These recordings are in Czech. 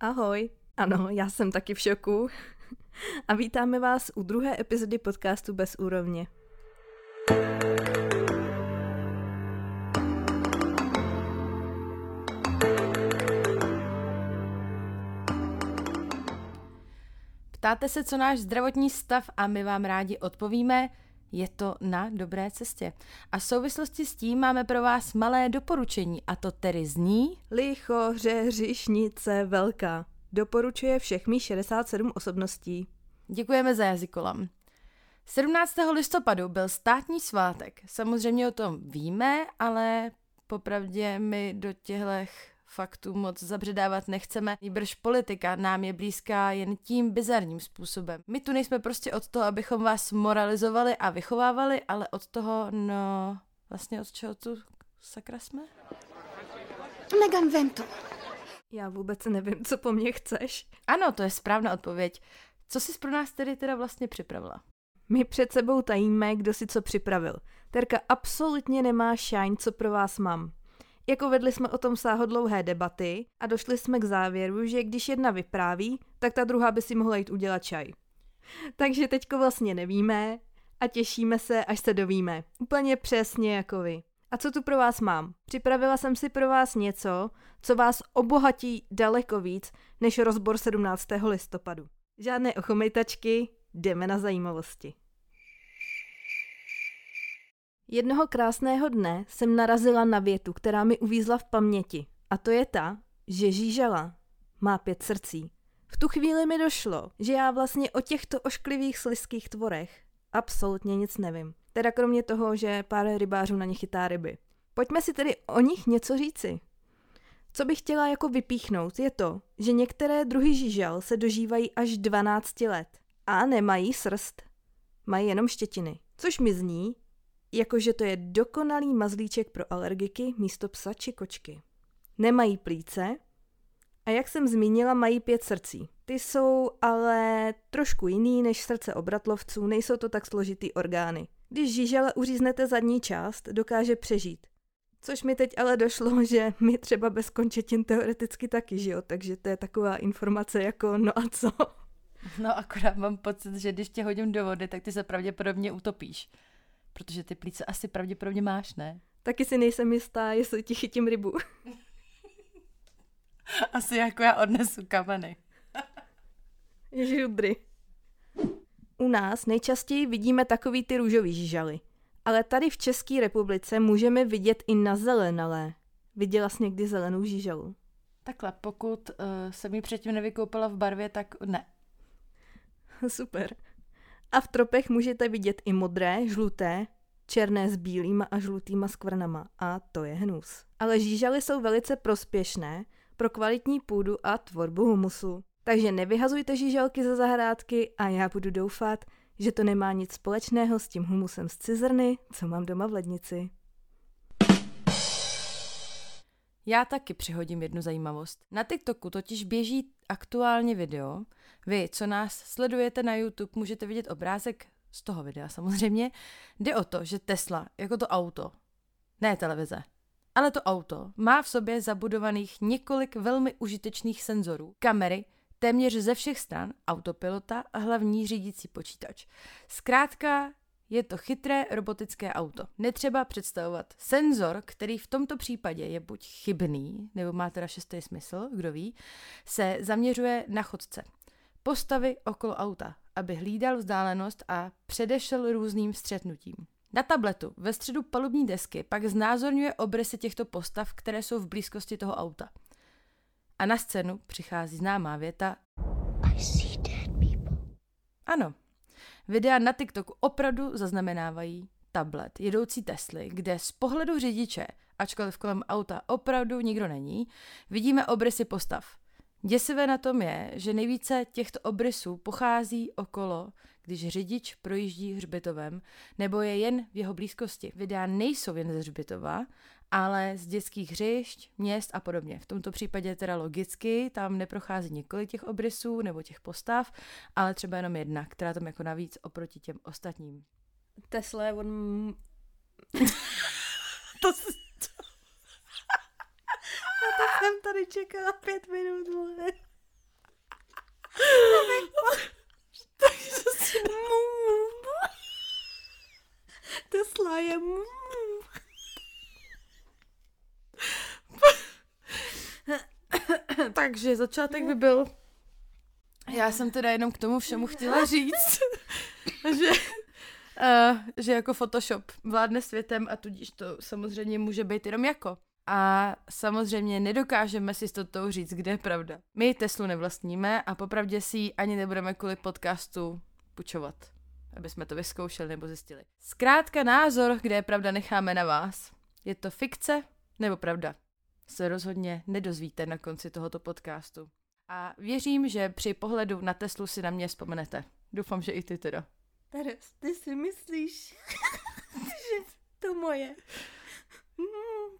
Ahoj, ano, já jsem taky v šoku. A vítáme vás u druhé epizody podcastu Bez úrovně. Ptáte se, co náš zdravotní stav a my vám rádi odpovíme. Je to na dobré cestě. A v souvislosti s tím máme pro vás malé doporučení a to tedy zní... Lichoře, řišnice, velká. Doporučuje všech mých 67 osobností. Děkujeme za jazykolam. 17. listopadu byl státní svátek. Samozřejmě o tom víme, ale popravdě my do těchto faktů moc zabředávat nechceme. Nýbrž politika nám je blízká jen tím bizarním způsobem. My tu nejsme prostě od toho, abychom vás moralizovali a vychovávali, ale od toho, no, vlastně od čeho tu sakra jsme? Megan Vento. Já vůbec nevím, co po mně chceš. Ano, to je správná odpověď. Co jsi pro nás tedy teda vlastně připravila? My před sebou tajíme, kdo si co připravil. Terka absolutně nemá šajn, co pro vás mám. Jako vedli jsme o tom sáhodlouhé debaty a došli jsme k závěru, že když jedna vypráví, tak ta druhá by si mohla jít udělat čaj. Takže teďko vlastně nevíme a těšíme se, až se dovíme. Úplně přesně jako vy. A co tu pro vás mám? Připravila jsem si pro vás něco, co vás obohatí daleko víc než rozbor 17. listopadu. Žádné ochomejtačky, jdeme na zajímavosti. Jednoho krásného dne jsem narazila na větu, která mi uvízla v paměti. A to je ta, že žížala má pět srdcí. V tu chvíli mi došlo, že já vlastně o těchto ošklivých sliských tvorech absolutně nic nevím. Teda kromě toho, že pár rybářů na ně chytá ryby. Pojďme si tedy o nich něco říci. Co bych chtěla jako vypíchnout, je to, že některé druhy žížal se dožívají až 12 let a nemají srst. Mají jenom štětiny. Což mi zní, jakože to je dokonalý mazlíček pro alergiky místo psa či kočky. Nemají plíce a jak jsem zmínila, mají pět srdcí. Ty jsou ale trošku jiný než srdce obratlovců, nejsou to tak složitý orgány. Když žížele uříznete zadní část, dokáže přežít. Což mi teď ale došlo, že my třeba bez končetin teoreticky taky, že jo? Takže to je taková informace jako no a co? No akorát mám pocit, že když tě hodím do vody, tak ty se pravděpodobně utopíš. Protože ty plíce asi pravděpodobně máš, ne? Taky si nejsem jistá, jestli ti chytím rybu. asi jako já odnesu kameny. Žudry. U nás nejčastěji vidíme takový ty růžový žížaly. Ale tady v České republice můžeme vidět i na zelenalé. Viděla jsi někdy zelenou žížalu? Takhle, pokud uh, se mi předtím nevykoupila v barvě, tak ne. Super. A v tropech můžete vidět i modré, žluté, černé s bílýma a žlutýma skvrnama. A to je hnus. Ale žížaly jsou velice prospěšné pro kvalitní půdu a tvorbu humusu. Takže nevyhazujte žížalky ze zahrádky a já budu doufat, že to nemá nic společného s tím humusem z cizrny, co mám doma v lednici. Já taky přihodím jednu zajímavost. Na TikToku totiž běží aktuálně video. Vy, co nás sledujete na YouTube, můžete vidět obrázek z toho videa samozřejmě. Jde o to, že Tesla, jako to auto, ne televize, ale to auto má v sobě zabudovaných několik velmi užitečných senzorů, kamery, téměř ze všech stran, autopilota a hlavní řídící počítač. Zkrátka je to chytré robotické auto. Netřeba představovat senzor, který v tomto případě je buď chybný, nebo má teda šestý smysl, kdo ví, se zaměřuje na chodce. Postavy okolo auta, aby hlídal vzdálenost a předešel různým střetnutím. Na tabletu ve středu palubní desky pak znázorňuje obrysy těchto postav, které jsou v blízkosti toho auta. A na scénu přichází známá věta I see dead people. Ano, videa na TikToku opravdu zaznamenávají tablet jedoucí Tesly, kde z pohledu řidiče, ačkoliv kolem auta opravdu nikdo není, vidíme obrysy postav. Děsivé na tom je, že nejvíce těchto obrysů pochází okolo, když řidič projíždí hřbitovem nebo je jen v jeho blízkosti. Videa nejsou jen ze hřbitova, ale z dětských hřišť, měst a podobně. V tomto případě teda logicky, tam neprochází několik těch obrysů nebo těch postav, ale třeba jenom jedna, která tam jako navíc oproti těm ostatním. Tesla je on... to se... No to jsem tady čekala pět minut, Tesla je... začátek by byl... Já jsem teda jenom k tomu všemu chtěla říct, že, uh, že jako Photoshop vládne světem a tudíž to samozřejmě může být jenom jako. A samozřejmě nedokážeme si s toto říct, kde je pravda. My Teslu nevlastníme a popravdě si ji ani nebudeme kvůli podcastu půjčovat, aby jsme to vyzkoušeli nebo zjistili. Zkrátka názor, kde je pravda, necháme na vás. Je to fikce nebo pravda? Se rozhodně nedozvíte na konci tohoto podcastu. A věřím, že při pohledu na Teslu si na mě vzpomenete. Doufám, že i ty teda. Teres, ty si myslíš, že to moje mm,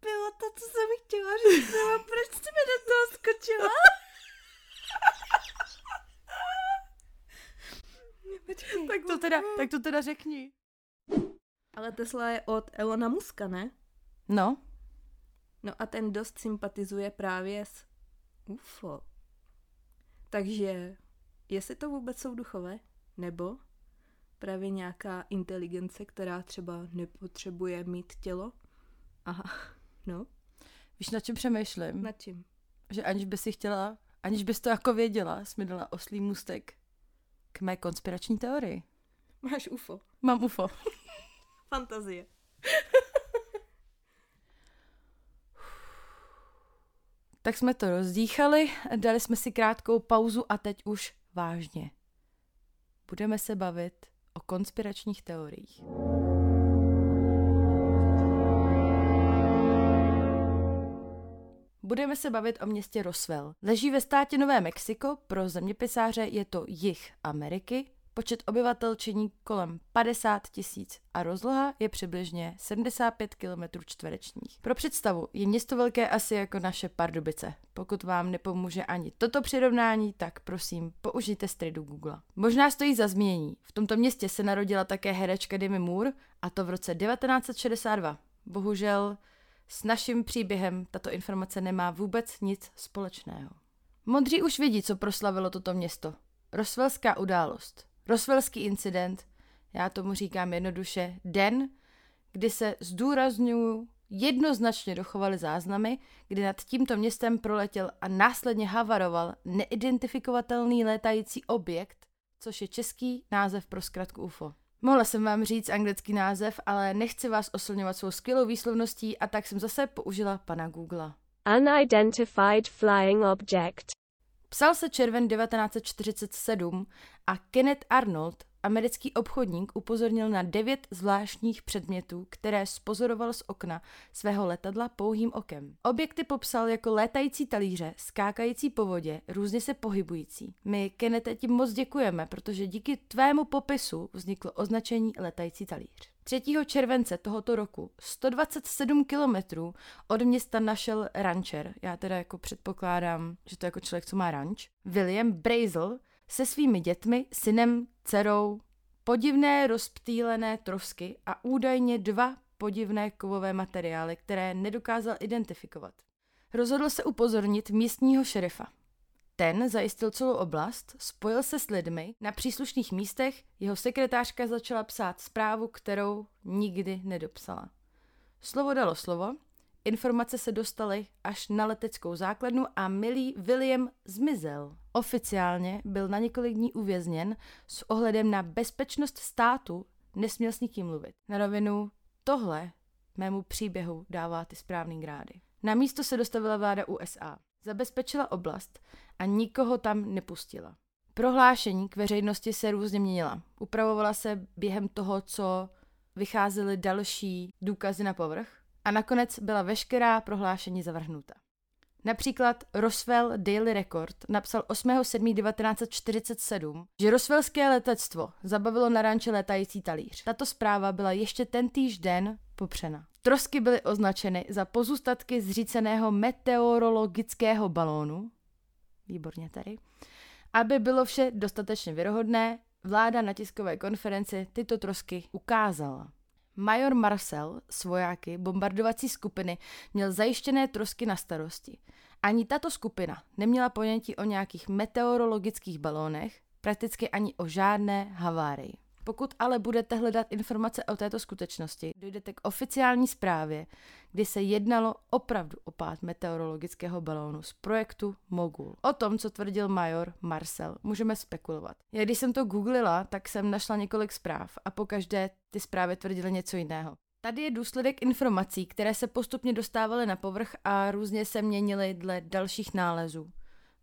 bylo to, co jsem chtěla říct, a proč jsi mi do toho skočila? Počkej. Tak to teda, tak to teda řekni. Ale Tesla je od Elona Muska, ne? No, No a ten dost sympatizuje právě s UFO. Takže jestli to vůbec jsou duchové, nebo právě nějaká inteligence, která třeba nepotřebuje mít tělo? Aha, no, víš, na čem přemýšlím? nad čím? Že aniž by si chtěla, aniž bys to jako věděla, jsi mi dala oslý můstek k mé konspirační teorii. Máš UFO. Mám UFO. Fantazie. Tak jsme to rozdýchali, dali jsme si krátkou pauzu a teď už vážně. Budeme se bavit o konspiračních teoriích. Budeme se bavit o městě Roswell. Leží ve státě Nové Mexiko, pro zeměpisáře je to jih Ameriky, počet obyvatel činí kolem 50 tisíc a rozloha je přibližně 75 km čtverečních. Pro představu je město velké asi jako naše Pardubice. Pokud vám nepomůže ani toto přirovnání, tak prosím použijte stridu Google. Možná stojí za změní. V tomto městě se narodila také herečka Demi Moore a to v roce 1962. Bohužel s naším příběhem tato informace nemá vůbec nic společného. Modří už vědí, co proslavilo toto město. Roswellská událost. Roswellský incident, já tomu říkám jednoduše den, kdy se zdůrazňuju jednoznačně dochovaly záznamy, kdy nad tímto městem proletěl a následně havaroval neidentifikovatelný létající objekt, což je český název pro zkratku UFO. Mohla jsem vám říct anglický název, ale nechci vás oslňovat svou skvělou výslovností a tak jsem zase použila pana Google. Unidentified flying object. Psal se červen 1947 a Kenneth Arnold, americký obchodník, upozornil na devět zvláštních předmětů, které spozoroval z okna svého letadla pouhým okem. Objekty popsal jako létající talíře, skákající po vodě, různě se pohybující. My, Kenneth, ti moc děkujeme, protože díky tvému popisu vzniklo označení létající talíř. 3. července tohoto roku 127 kilometrů od města našel rancher, já teda jako předpokládám, že to je jako člověk, co má ranč, William Brazel se svými dětmi, synem, dcerou, podivné rozptýlené trosky a údajně dva podivné kovové materiály, které nedokázal identifikovat. Rozhodl se upozornit místního šerifa. Ten zajistil celou oblast, spojil se s lidmi na příslušných místech, jeho sekretářka začala psát zprávu, kterou nikdy nedopsala. Slovo dalo slovo, informace se dostaly až na leteckou základnu a milý William zmizel. Oficiálně byl na několik dní uvězněn s ohledem na bezpečnost státu, nesměl s nikým mluvit. Na rovinu tohle mému příběhu dává ty správný grády. Na místo se dostavila vláda USA. Zabezpečila oblast a nikoho tam nepustila. Prohlášení k veřejnosti se různě měnila. Upravovala se během toho, co vycházely další důkazy na povrch a nakonec byla veškerá prohlášení zavrhnuta. Například Roswell Daily Record napsal 8.7.1947, že Roswellské letectvo zabavilo na ranče létající talíř. Tato zpráva byla ještě tentýž den popřena. Trosky byly označeny za pozůstatky zříceného meteorologického balónu, výborně tady, aby bylo vše dostatečně věrohodné, vláda na tiskové konferenci tyto trosky ukázala. Major Marcel s vojáky bombardovací skupiny měl zajištěné trosky na starosti. Ani tato skupina neměla ponětí o nějakých meteorologických balónech, prakticky ani o žádné havárii. Pokud ale budete hledat informace o této skutečnosti, dojdete k oficiální zprávě, kdy se jednalo opravdu o pád meteorologického balónu z projektu Mogul. O tom, co tvrdil major Marcel, můžeme spekulovat. Já když jsem to googlila, tak jsem našla několik zpráv a po každé ty zprávy tvrdily něco jiného. Tady je důsledek informací, které se postupně dostávaly na povrch a různě se měnily dle dalších nálezů.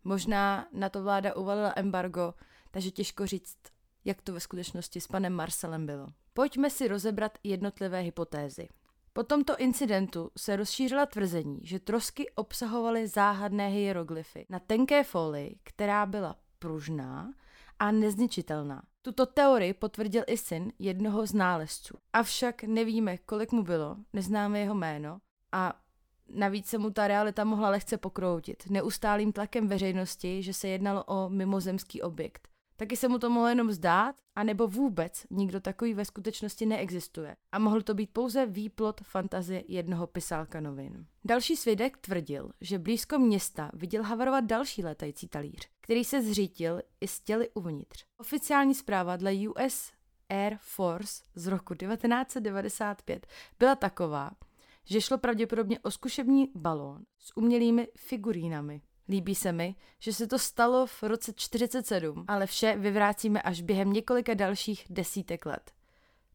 Možná na to vláda uvalila embargo, takže těžko říct, jak to ve skutečnosti s panem Marcelem bylo. Pojďme si rozebrat jednotlivé hypotézy. Po tomto incidentu se rozšířila tvrzení, že trosky obsahovaly záhadné hieroglyfy na tenké folii, která byla pružná a nezničitelná. Tuto teorii potvrdil i syn jednoho z nálezců. Avšak nevíme, kolik mu bylo, neznáme jeho jméno a navíc se mu ta realita mohla lehce pokroutit, neustálým tlakem veřejnosti, že se jednalo o mimozemský objekt. Taky se mu to mohlo jenom zdát, anebo vůbec nikdo takový ve skutečnosti neexistuje. A mohl to být pouze výplot fantazie jednoho pisálka novin. Další svědek tvrdil, že blízko města viděl havarovat další letající talíř, který se zřítil i s těly uvnitř. Oficiální zpráva dle US Air Force z roku 1995 byla taková, že šlo pravděpodobně o zkušební balón s umělými figurínami. Líbí se mi, že se to stalo v roce 47, ale vše vyvrácíme až během několika dalších desítek let.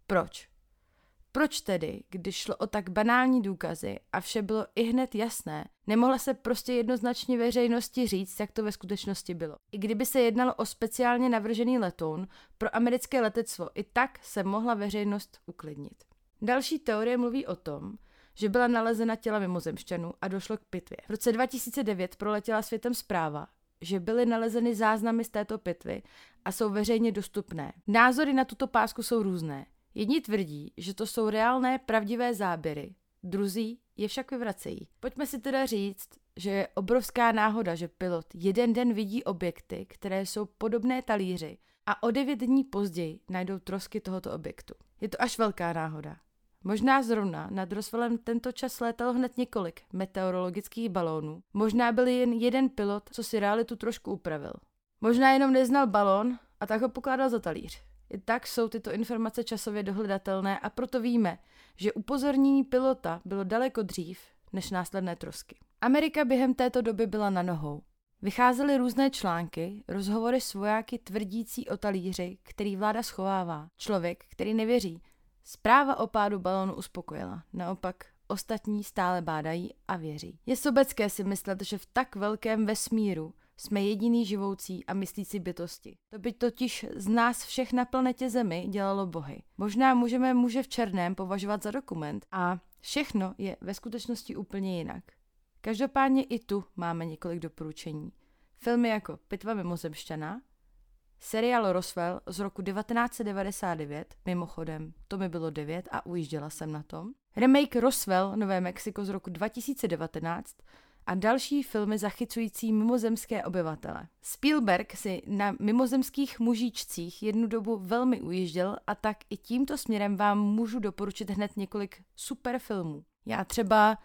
Proč? Proč tedy, když šlo o tak banální důkazy a vše bylo i hned jasné, nemohla se prostě jednoznačně veřejnosti říct, jak to ve skutečnosti bylo. I kdyby se jednalo o speciálně navržený letoun pro americké letectvo, i tak se mohla veřejnost uklidnit. Další teorie mluví o tom, že byla nalezena těla mimozemšťanů a došlo k pitvě. V roce 2009 proletěla světem zpráva, že byly nalezeny záznamy z této pitvy a jsou veřejně dostupné. Názory na tuto pásku jsou různé. Jedni tvrdí, že to jsou reálné, pravdivé záběry, druzí je však vyvracejí. Pojďme si teda říct, že je obrovská náhoda, že pilot jeden den vidí objekty, které jsou podobné talíři a o devět dní později najdou trosky tohoto objektu. Je to až velká náhoda. Možná zrovna nad Roswellem tento čas létalo hned několik meteorologických balónů. Možná byl jen jeden pilot, co si realitu trošku upravil. Možná jenom neznal balón a tak ho pokládal za talíř. I tak jsou tyto informace časově dohledatelné a proto víme, že upozornění pilota bylo daleko dřív než následné trosky. Amerika během této doby byla na nohou. Vycházely různé články, rozhovory s vojáky tvrdící o talíři, který vláda schovává. Člověk, který nevěří, Zpráva o pádu balonu uspokojila. Naopak ostatní stále bádají a věří. Je sobecké si myslet, že v tak velkém vesmíru jsme jediný živoucí a myslící bytosti. To by totiž z nás všech na planetě Zemi dělalo bohy. Možná můžeme muže v černém považovat za dokument a všechno je ve skutečnosti úplně jinak. Každopádně i tu máme několik doporučení. Filmy jako Pitva mimozemšťana, Seriál Roswell z roku 1999, mimochodem, to mi bylo 9 a ujížděla jsem na tom. Remake Roswell Nové Mexiko z roku 2019 a další filmy zachycující mimozemské obyvatele. Spielberg si na mimozemských mužičcích jednu dobu velmi ujížděl a tak i tímto směrem vám můžu doporučit hned několik super filmů. Já třeba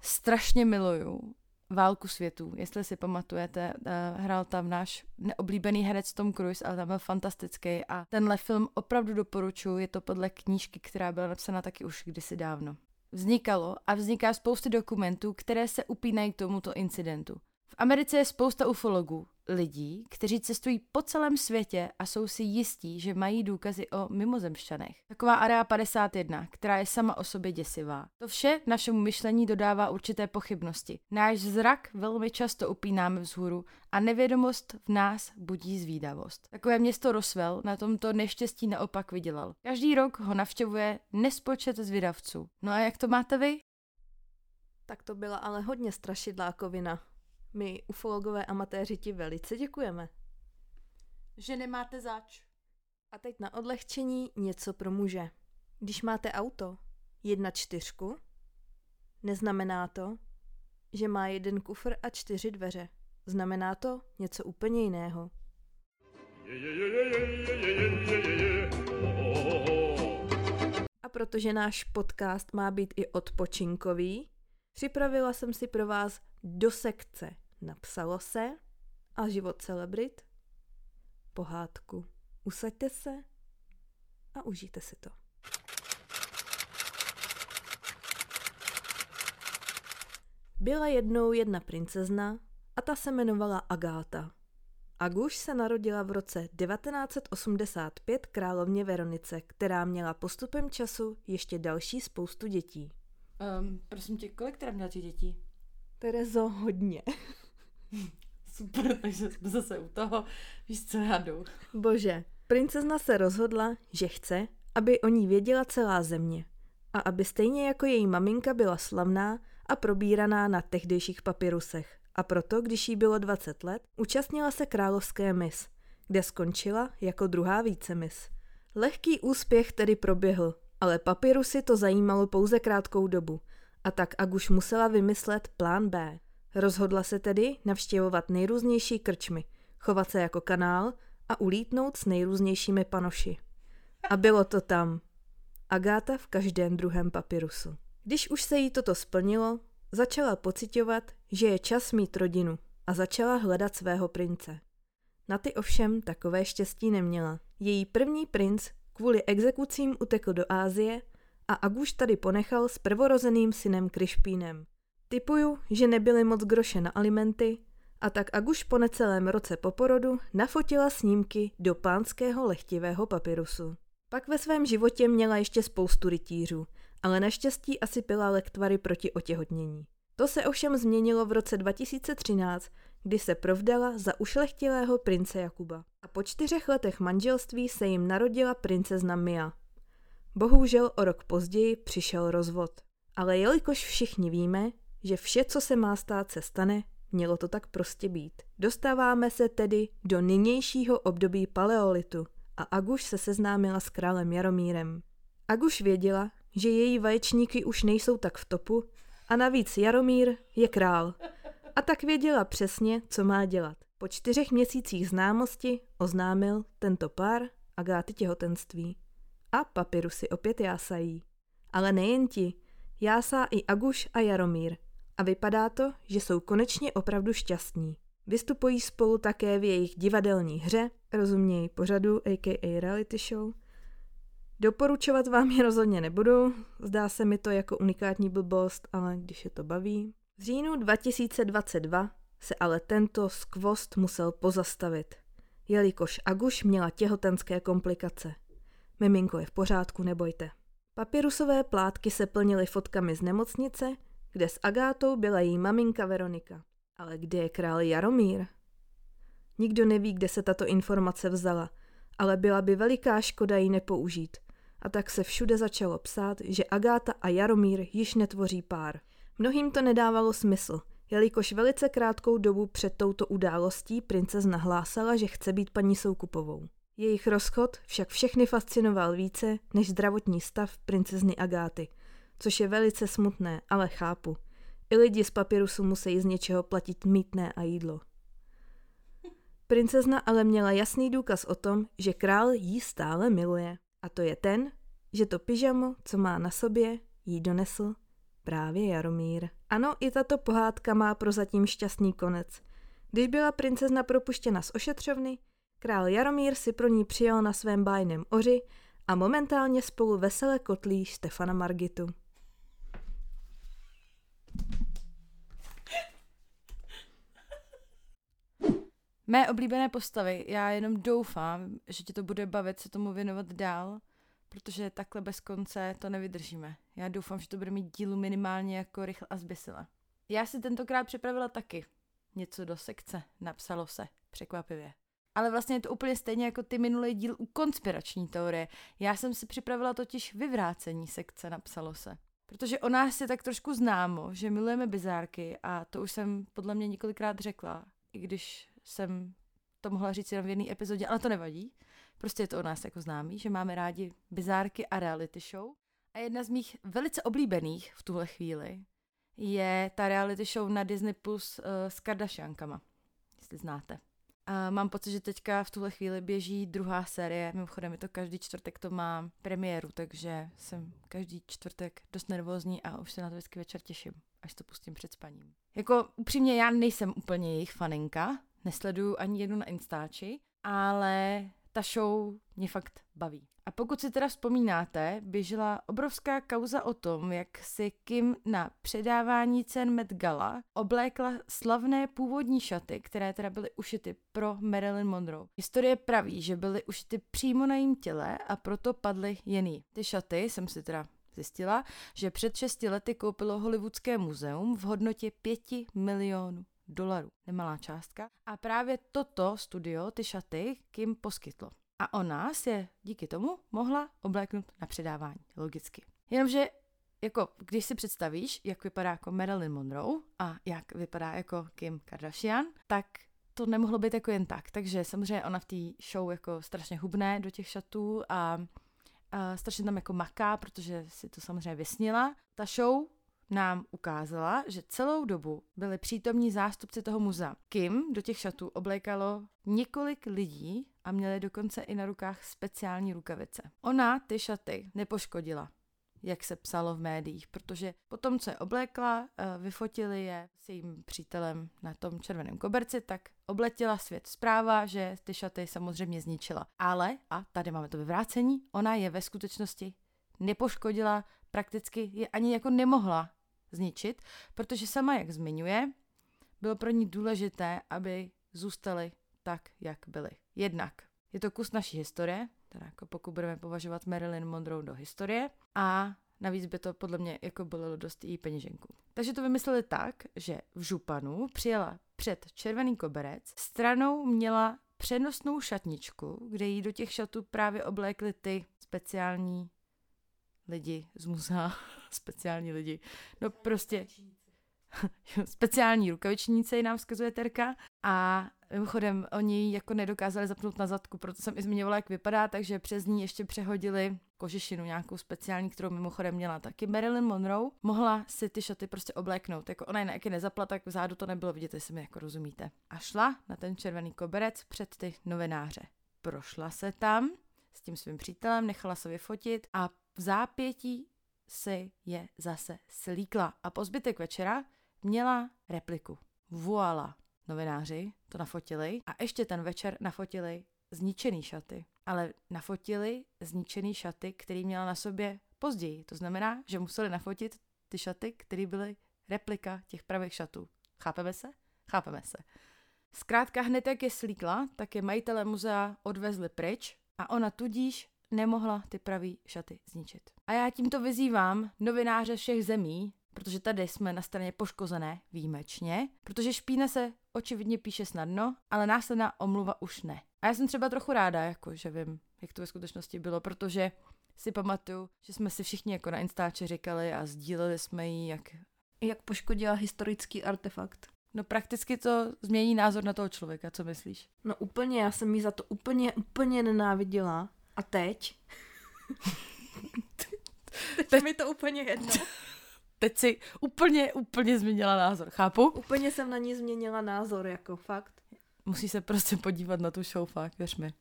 strašně miluju Válku světů, jestli si pamatujete, uh, hrál tam náš neoblíbený herec Tom Cruise, ale tam byl fantastický a tenhle film opravdu doporučuji, je to podle knížky, která byla napsána taky už kdysi dávno. Vznikalo a vzniká spousty dokumentů, které se upínají k tomuto incidentu. V Americe je spousta ufologů, lidí, kteří cestují po celém světě a jsou si jistí, že mají důkazy o mimozemšťanech. Taková Area 51, která je sama o sobě děsivá. To vše našemu myšlení dodává určité pochybnosti. Náš zrak velmi často upínáme vzhůru a nevědomost v nás budí zvídavost. Takové město Roswell na tomto neštěstí naopak vydělal. Každý rok ho navštěvuje nespočet zvědavců. No a jak to máte vy? Tak to byla ale hodně strašidlákovina. My ufologové amatéři ti velice děkujeme. Že nemáte zač. A teď na odlehčení něco pro muže. Když máte auto, jedna čtyřku, neznamená to, že má jeden kufr a čtyři dveře. Znamená to něco úplně jiného. A protože náš podcast má být i odpočinkový, připravila jsem si pro vás do sekce Napsalo se a život celebrit. Pohádku. Usaďte se a užijte si to. Byla jednou jedna princezna a ta se jmenovala Agáta. Aguš se narodila v roce 1985 královně Veronice, která měla postupem času ještě další spoustu dětí. Um, prosím tě, kolik teda měla těch dětí? Terezo, hodně. Super, takže jsme zase u toho, víš co, já jdu. Bože, princezna se rozhodla, že chce, aby o ní věděla celá země a aby stejně jako její maminka byla slavná a probíraná na tehdejších papirusech. A proto, když jí bylo 20 let, účastnila se královské mis, kde skončila jako druhá vícemis. Lehký úspěch tedy proběhl, ale papirusy to zajímalo pouze krátkou dobu a tak Aguš musela vymyslet plán B. Rozhodla se tedy navštěvovat nejrůznější krčmy, chovat se jako kanál a ulítnout s nejrůznějšími panoši. A bylo to tam. Agáta v každém druhém papirusu. Když už se jí toto splnilo, začala pocitovat, že je čas mít rodinu a začala hledat svého prince. Na ty ovšem takové štěstí neměla. Její první princ kvůli exekucím utekl do Ázie a Aguš tady ponechal s prvorozeným synem Krišpínem. Typuju, že nebyly moc groše na alimenty a tak Aguš po necelém roce po porodu nafotila snímky do pánského lehtivého papirusu. Pak ve svém životě měla ještě spoustu rytířů, ale naštěstí asi pila lektvary proti otěhotnění. To se ovšem změnilo v roce 2013, kdy se provdala za ušlechtilého prince Jakuba. A po čtyřech letech manželství se jim narodila princezna Mia. Bohužel o rok později přišel rozvod. Ale jelikož všichni víme, že vše, co se má stát, se stane, mělo to tak prostě být. Dostáváme se tedy do nynějšího období paleolitu a Aguš se seznámila s králem Jaromírem. Aguš věděla, že její vaječníky už nejsou tak v topu a navíc Jaromír je král. A tak věděla přesně, co má dělat. Po čtyřech měsících známosti oznámil tento pár Agáty těhotenství. A papirusy opět jásají. Ale nejen ti, jásá i Aguš a Jaromír. A vypadá to, že jsou konečně opravdu šťastní. Vystupují spolu také v jejich divadelní hře, rozumějí pořadu, aka reality show. Doporučovat vám je rozhodně nebudu, zdá se mi to jako unikátní blbost, ale když je to baví. V říjnu 2022 se ale tento skvost musel pozastavit, jelikož Aguš měla těhotenské komplikace. Miminko je v pořádku, nebojte. Papirusové plátky se plnily fotkami z nemocnice, kde s Agátou byla její maminka Veronika. Ale kde je král Jaromír? Nikdo neví, kde se tato informace vzala, ale byla by veliká škoda ji nepoužít. A tak se všude začalo psát, že Agáta a Jaromír již netvoří pár. Mnohým to nedávalo smysl, jelikož velice krátkou dobu před touto událostí princezna hlásala, že chce být paní Soukupovou. Jejich rozchod však všechny fascinoval více než zdravotní stav princezny Agáty, což je velice smutné, ale chápu. I lidi z papirusu musí z něčeho platit mítné a jídlo. Princezna ale měla jasný důkaz o tom, že král jí stále miluje. A to je ten, že to pyžamo, co má na sobě, jí donesl právě Jaromír. Ano, i tato pohádka má prozatím šťastný konec. Když byla princezna propuštěna z ošetřovny, král Jaromír si pro ní přijal na svém bájném oři a momentálně spolu vesele kotlí Stefana Margitu. Mé oblíbené postavy, já jenom doufám, že tě to bude bavit se tomu věnovat dál, protože takhle bez konce to nevydržíme. Já doufám, že to bude mít dílu minimálně jako rychle a zbysile. Já si tentokrát připravila taky něco do sekce, napsalo se, překvapivě. Ale vlastně je to úplně stejně jako ty minulý díl u konspirační teorie. Já jsem si připravila totiž vyvrácení sekce, napsalo se. Protože o nás je tak trošku známo, že milujeme bizárky a to už jsem podle mě několikrát řekla, i když jsem to mohla říct jenom v jedné epizodě, ale to nevadí. Prostě je to o nás jako známý, že máme rádi bizárky a reality show. A jedna z mých velice oblíbených v tuhle chvíli je ta reality show na Disney Plus uh, s Kardashiankama, jestli znáte. A mám pocit, že teďka v tuhle chvíli běží druhá série, mimochodem je to každý čtvrtek to má premiéru, takže jsem každý čtvrtek dost nervózní a už se na to vždycky večer těším, až to pustím před spaním. Jako upřímně já nejsem úplně jejich faninka, nesleduju ani jednu na Instači, ale ta show mě fakt baví. A pokud si teda vzpomínáte, běžela obrovská kauza o tom, jak si Kim na předávání cen Met Gala oblékla slavné původní šaty, které teda byly ušity pro Marilyn Monroe. Historie praví, že byly ušity přímo na jím těle a proto padly jen jí. Ty šaty jsem si teda zjistila, že před 6 lety koupilo Hollywoodské muzeum v hodnotě 5 milionů dolarů. Nemalá částka. A právě toto studio, ty šaty, Kim poskytlo. A ona se díky tomu mohla obléknout na předávání, logicky. Jenomže jako když si představíš, jak vypadá jako Marilyn Monroe a jak vypadá jako Kim Kardashian, tak to nemohlo být jako jen tak. Takže samozřejmě ona v té show jako strašně hubné do těch šatů a, a strašně tam jako maká, protože si to samozřejmě vysnila. Ta show nám ukázala, že celou dobu byli přítomní zástupci toho muzea. Kim do těch šatů oblékalo několik lidí a měli dokonce i na rukách speciální rukavice. Ona ty šaty nepoškodila, jak se psalo v médiích, protože potom, co je oblékla, eh, vyfotili je s jejím přítelem na tom červeném koberci, tak obletěla svět zpráva, že ty šaty samozřejmě zničila. Ale, a tady máme to vyvrácení, ona je ve skutečnosti nepoškodila, prakticky je ani jako nemohla zničit, protože sama, jak zmiňuje, bylo pro ní důležité, aby zůstaly tak, jak byly. Jednak je to kus naší historie, teda jako pokud budeme považovat Marilyn Monroe do historie, a navíc by to podle mě jako bylo dost i peněženku. Takže to vymysleli tak, že v Županu přijela před červený koberec, stranou měla přenosnou šatničku, kde jí do těch šatů právě oblékly ty speciální lidi z muzea, speciální lidi, no prostě speciální rukavičníci nám vzkazuje Terka a mimochodem oni jako nedokázali zapnout na zadku, proto jsem i zmiňovala, jak vypadá, takže přes ní ještě přehodili kožešinu nějakou speciální, kterou mimochodem měla taky Marilyn Monroe, mohla si ty šaty prostě obléknout. Jako ona je jak nezapla, tak vzadu to nebylo vidět, jestli mi jako rozumíte. A šla na ten červený koberec před ty novináře. Prošla se tam s tím svým přítelem, nechala se vyfotit a v zápětí si je zase slíkla. A po zbytek večera měla repliku. Voila. Novináři to nafotili a ještě ten večer nafotili zničený šaty. Ale nafotili zničený šaty, který měla na sobě později. To znamená, že museli nafotit ty šaty, které byly replika těch pravých šatů. Chápeme se? Chápeme se. Zkrátka hned jak je slíkla, tak je majitele muzea odvezli pryč a ona tudíž nemohla ty pravý šaty zničit. A já tímto vyzývám novináře všech zemí, protože tady jsme na straně poškozené výjimečně, protože špína se očividně píše snadno, ale následná omluva už ne. A já jsem třeba trochu ráda, jako, že vím, jak to ve skutečnosti bylo, protože si pamatuju, že jsme si všichni jako na Instače říkali a sdíleli jsme ji, jak... Jak poškodila historický artefakt. No prakticky to změní názor na toho člověka, co myslíš? No úplně, já jsem jí za to úplně, úplně nenáviděla. A teď? teď mi to úplně jedno. Teď si úplně, úplně změnila názor, chápu? Úplně jsem na ní změnila názor, jako fakt. Musí se prostě podívat na tu show, fakt, věř mi.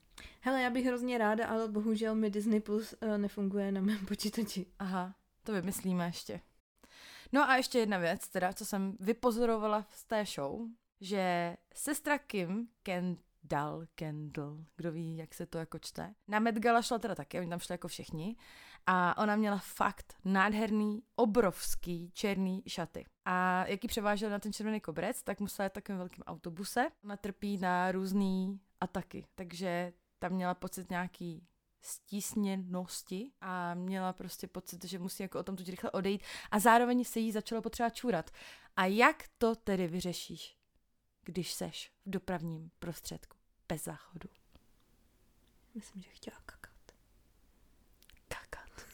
Hele, já bych hrozně ráda, ale bohužel mi Disney Plus uh, nefunguje na mém počítači. Aha, to vymyslíme ještě. No a ještě jedna věc, teda, co jsem vypozorovala z té show, že sestra Kim Kent Dal Kendall, kdo ví, jak se to jako čte. Na Met Gala šla teda taky, oni tam šli jako všichni. A ona měla fakt nádherný, obrovský černý šaty. A jak ji převážela na ten červený koberec, tak musela jít takovým velkým autobuse. Ona trpí na různé ataky, takže tam měla pocit nějaký stísněnosti a měla prostě pocit, že musí jako o tom tu rychle odejít a zároveň se jí začalo potřeba čůrat. A jak to tedy vyřešíš? když seš v dopravním prostředku bez záchodu? Myslím, že chtěla kakat. Kakat.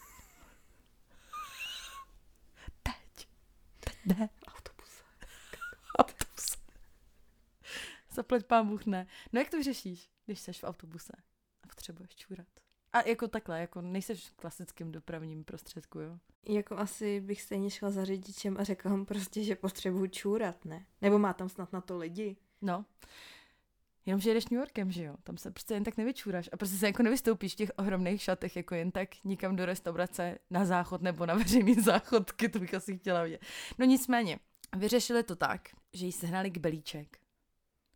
Teď. Teď ne. Autobus. Autobus. Zapleť pán Bůh ne. No jak to vyřešíš, když seš v autobuse a potřebuješ čůrat? A jako takhle, jako nejseš v klasickém dopravním prostředku, jo? Jako asi bych stejně šla za řidičem a řekla mu prostě, že potřebuju čůrat, ne? Nebo má tam snad na to lidi? No. Jenomže jedeš New Yorkem, že jo? Tam se prostě jen tak nevyčůraš a prostě se jako nevystoupíš v těch ohromných šatech, jako jen tak nikam do restaurace na záchod nebo na veřejný záchodky, to bych asi chtěla vidět. No nicméně, vyřešili to tak, že jí sehnali k belíček,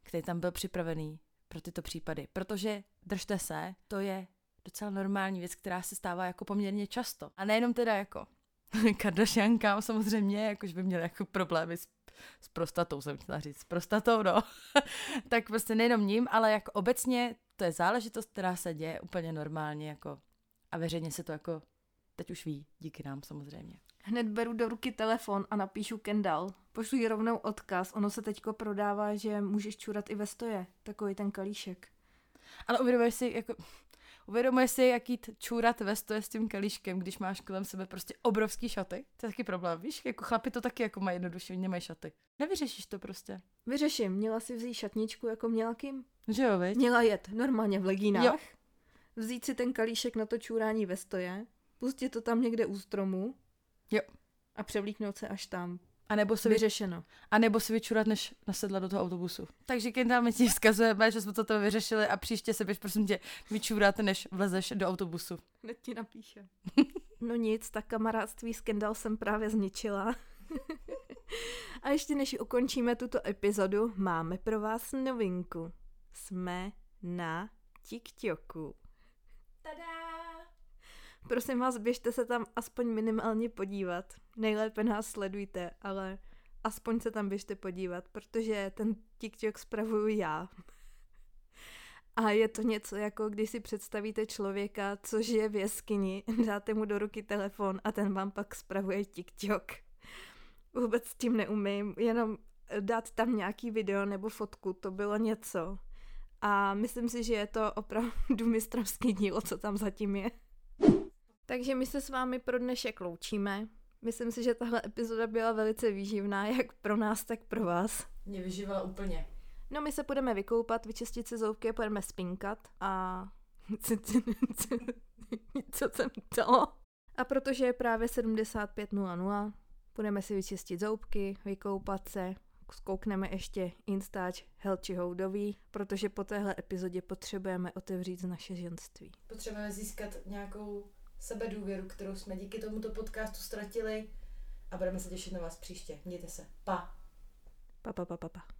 který tam byl připravený pro tyto případy, protože držte se, to je docela normální věc, která se stává jako poměrně často. A nejenom teda jako Kardashiankám samozřejmě, jakož by měly jako problémy s, s prostatou, jsem chtěla říct, s prostatou, no. tak prostě nejenom ním, ale jako obecně to je záležitost, která se děje úplně normálně, jako a veřejně se to jako teď už ví, díky nám samozřejmě. Hned beru do ruky telefon a napíšu Kendall. Pošlu jí rovnou odkaz. Ono se teďko prodává, že můžeš čurat i ve stoje. Takový ten kalíšek. Ale uvědomuješ si, jako, uvědomuješ si, jaký t- čůrat ve stoje s tím kalíškem, když máš kolem sebe prostě obrovský šaty? To je taky problém, víš? Jako chlapi to taky jako mají jednoduše, oni nemají šaty. Nevyřešíš to prostě. Vyřeším. Měla si vzít šatničku, jako měla Kim. Že jo, viď? Měla jet normálně v legínách. Jo. Vzít si ten kalíšek na to čůrání ve stoje. Pustit to tam někde u stromu. Jo. A převlíknout se až tam. A nebo se, vy, Vyřešeno. a nebo si vyčurat, než nasedla do toho autobusu. Takže Kendall, my ti vzkazujeme, že jsme toto vyřešili a příště se běž prosím tě vyčurat, než vlezeš do autobusu. Hned ti napíšem. no nic, tak kamarádství s Kendall jsem právě zničila. A ještě než ukončíme tuto epizodu, máme pro vás novinku. Jsme na TikToku. Tada! Prosím vás, běžte se tam aspoň minimálně podívat. Nejlépe nás sledujte, ale aspoň se tam běžte podívat, protože ten TikTok spravuju já. A je to něco jako, když si představíte člověka, co žije v jeskyni, dáte mu do ruky telefon a ten vám pak spravuje TikTok. Vůbec s tím neumím, jenom dát tam nějaký video nebo fotku, to bylo něco. A myslím si, že je to opravdu mistrovský dílo, co tam zatím je. Takže my se s vámi pro dnešek loučíme. Myslím si, že tahle epizoda byla velice výživná, jak pro nás, tak pro vás. Mě vyžívala úplně. No my se budeme vykoupat, vyčistit si zoubky a budeme spinkat a... Co jsem to? A protože je právě 75.00, budeme si vyčistit zoubky, vykoupat se, zkoukneme ještě Instač Helči Houdový, protože po téhle epizodě potřebujeme otevřít naše ženství. Potřebujeme získat nějakou sebedůvěru, kterou jsme díky tomuto podcastu ztratili a budeme se těšit na vás příště. Mějte se. Pa. Pa, pa, pa, pa, pa.